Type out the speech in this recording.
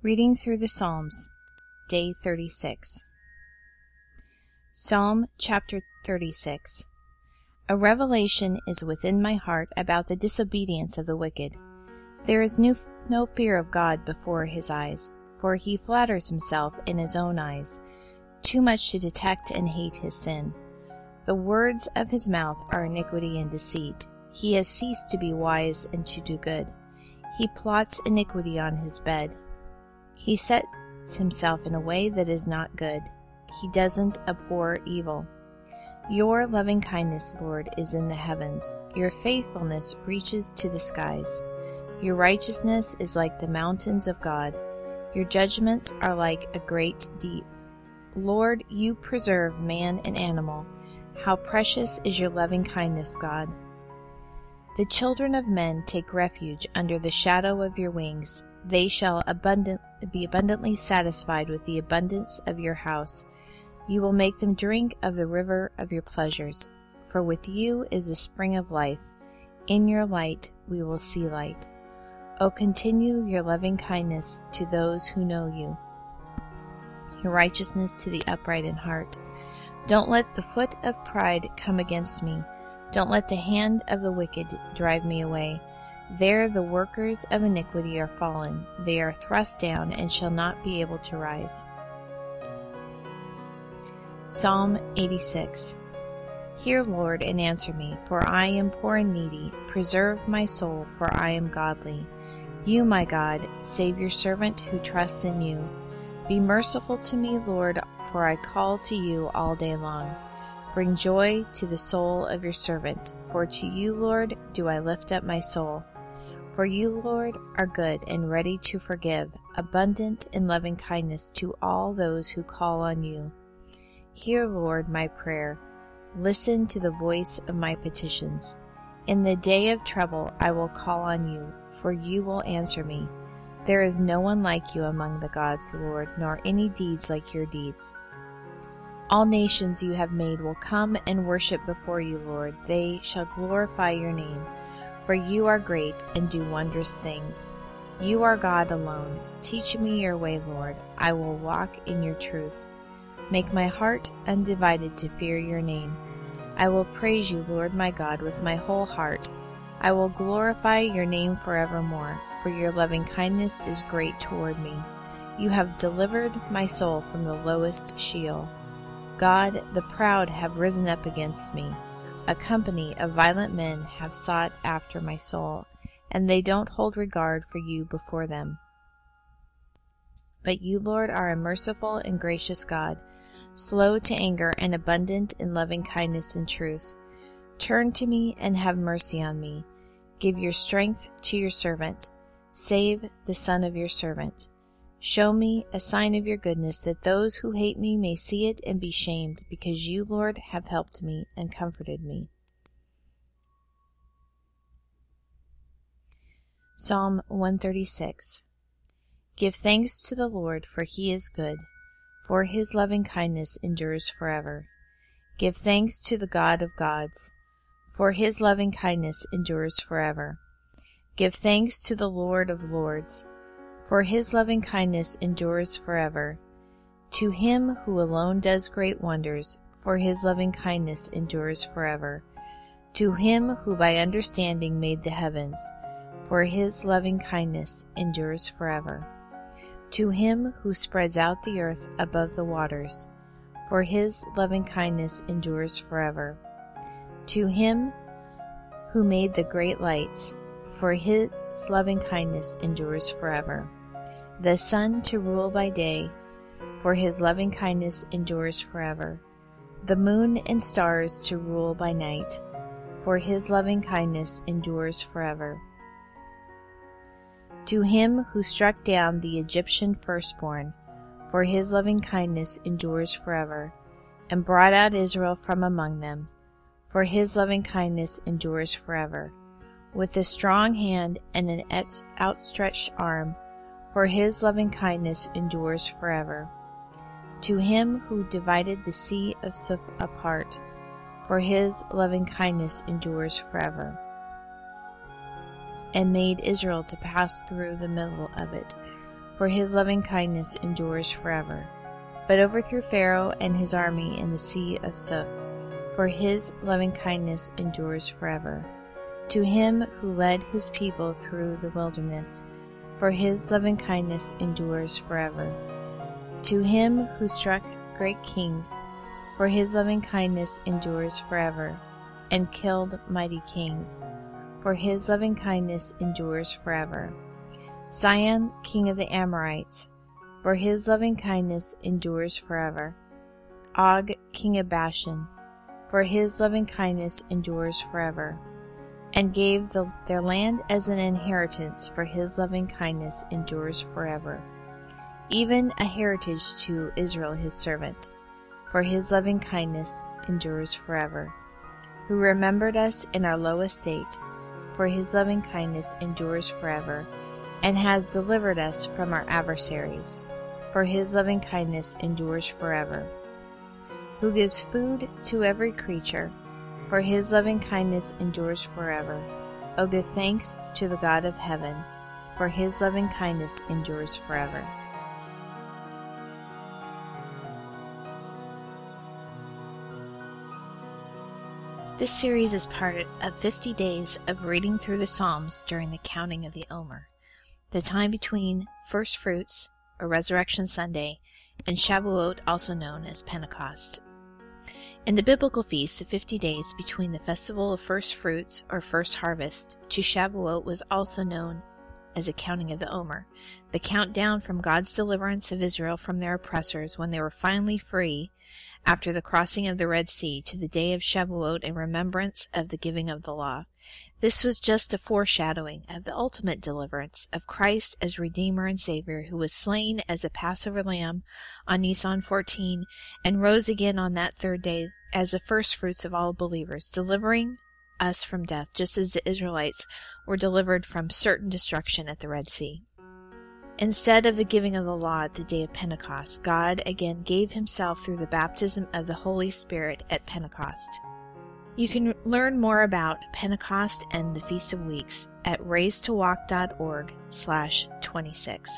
Reading through the Psalms, Day 36. Psalm chapter 36. A revelation is within my heart about the disobedience of the wicked. There is no, no fear of God before his eyes, for he flatters himself in his own eyes, too much to detect and hate his sin. The words of his mouth are iniquity and deceit. He has ceased to be wise and to do good. He plots iniquity on his bed. He sets himself in a way that is not good. He doesn't abhor evil. Your loving kindness, Lord, is in the heavens. Your faithfulness reaches to the skies. Your righteousness is like the mountains of God. Your judgments are like a great deep. Lord, you preserve man and animal. How precious is your loving kindness, God. The children of men take refuge under the shadow of your wings. They shall abundant, be abundantly satisfied with the abundance of your house. You will make them drink of the river of your pleasures. For with you is the spring of life. In your light we will see light. O continue your loving kindness to those who know you, your righteousness to the upright in heart. Don't let the foot of pride come against me. Don't let the hand of the wicked drive me away. There the workers of iniquity are fallen. They are thrust down and shall not be able to rise. Psalm 86 Hear, Lord, and answer me, for I am poor and needy. Preserve my soul, for I am godly. You, my God, save your servant who trusts in you. Be merciful to me, Lord, for I call to you all day long. Bring joy to the soul of your servant, for to you, Lord, do I lift up my soul. For you, Lord, are good and ready to forgive, abundant in loving kindness to all those who call on you. Hear, Lord, my prayer. Listen to the voice of my petitions. In the day of trouble I will call on you, for you will answer me. There is no one like you among the gods, Lord, nor any deeds like your deeds. All nations you have made will come and worship before you, Lord. They shall glorify your name, for you are great and do wondrous things. You are God alone. Teach me your way, Lord. I will walk in your truth. Make my heart undivided to fear your name. I will praise you, Lord my God, with my whole heart. I will glorify your name forevermore, for your loving kindness is great toward me. You have delivered my soul from the lowest Sheol. God, the proud have risen up against me. A company of violent men have sought after my soul, and they don't hold regard for you before them. But you, Lord, are a merciful and gracious God, slow to anger and abundant in loving kindness and truth. Turn to me and have mercy on me. Give your strength to your servant. Save the son of your servant. Show me a sign of your goodness, that those who hate me may see it and be shamed, because you, Lord, have helped me and comforted me. Psalm 136 Give thanks to the Lord, for he is good, for his loving kindness endures forever. Give thanks to the God of gods, for his loving kindness endures forever. Give thanks to the Lord of lords, for his loving kindness endures forever. To him who alone does great wonders, for his loving kindness endures forever. To him who by understanding made the heavens, for his loving kindness endures forever. To him who spreads out the earth above the waters, for his loving kindness endures forever. To him who made the great lights, for his loving kindness endures forever. The sun to rule by day, for his loving kindness endures forever. The moon and stars to rule by night, for his loving kindness endures forever. To him who struck down the Egyptian firstborn, for his loving kindness endures forever, and brought out Israel from among them, for his loving kindness endures forever. With a strong hand and an outstretched arm, for his loving kindness endures forever. To him who divided the sea of Suf apart, for his loving kindness endures forever and made Israel to pass through the middle of it. for his loving kindness endures forever. But overthrew Pharaoh and his army in the sea of Suf, for his loving kindness endures forever. To him who led his people through the wilderness, for his loving kindness endures forever. To him who struck great kings, for his loving kindness endures forever, and killed mighty kings, for his loving kindness endures forever. Sihon, king of the Amorites, for his loving kindness endures forever. Og, king of Bashan, for his loving kindness endures forever. And gave the, their land as an inheritance, for his loving kindness endures forever. Even a heritage to Israel his servant, for his loving kindness endures forever. Who remembered us in our low estate, for his loving kindness endures forever and has delivered us from our adversaries, for his loving kindness endures forever. Who gives food to every creature, for his loving kindness endures forever. O give thanks to the God of heaven, for his loving kindness endures forever. This series is part of 50 days of reading through the Psalms during the counting of the Omer the time between First Fruits, or Resurrection Sunday, and Shavuot, also known as Pentecost. In the biblical feast, of 50 days between the festival of first fruits or first harvest to Shavuot was also known as a counting of the Omer, the countdown from God's deliverance of Israel from their oppressors when they were finally free after the crossing of the Red Sea to the day of Shavuot in remembrance of the giving of the law. This was just a foreshadowing of the ultimate deliverance of Christ as Redeemer and Savior, who was slain as a Passover lamb on Nisan 14 and rose again on that third day as the first fruits of all believers, delivering us from death, just as the Israelites were delivered from certain destruction at the Red Sea. Instead of the giving of the law at the day of Pentecost, God again gave himself through the baptism of the Holy Spirit at Pentecost. You can learn more about Pentecost and the Feast of Weeks at raisetowalk.org slash 26.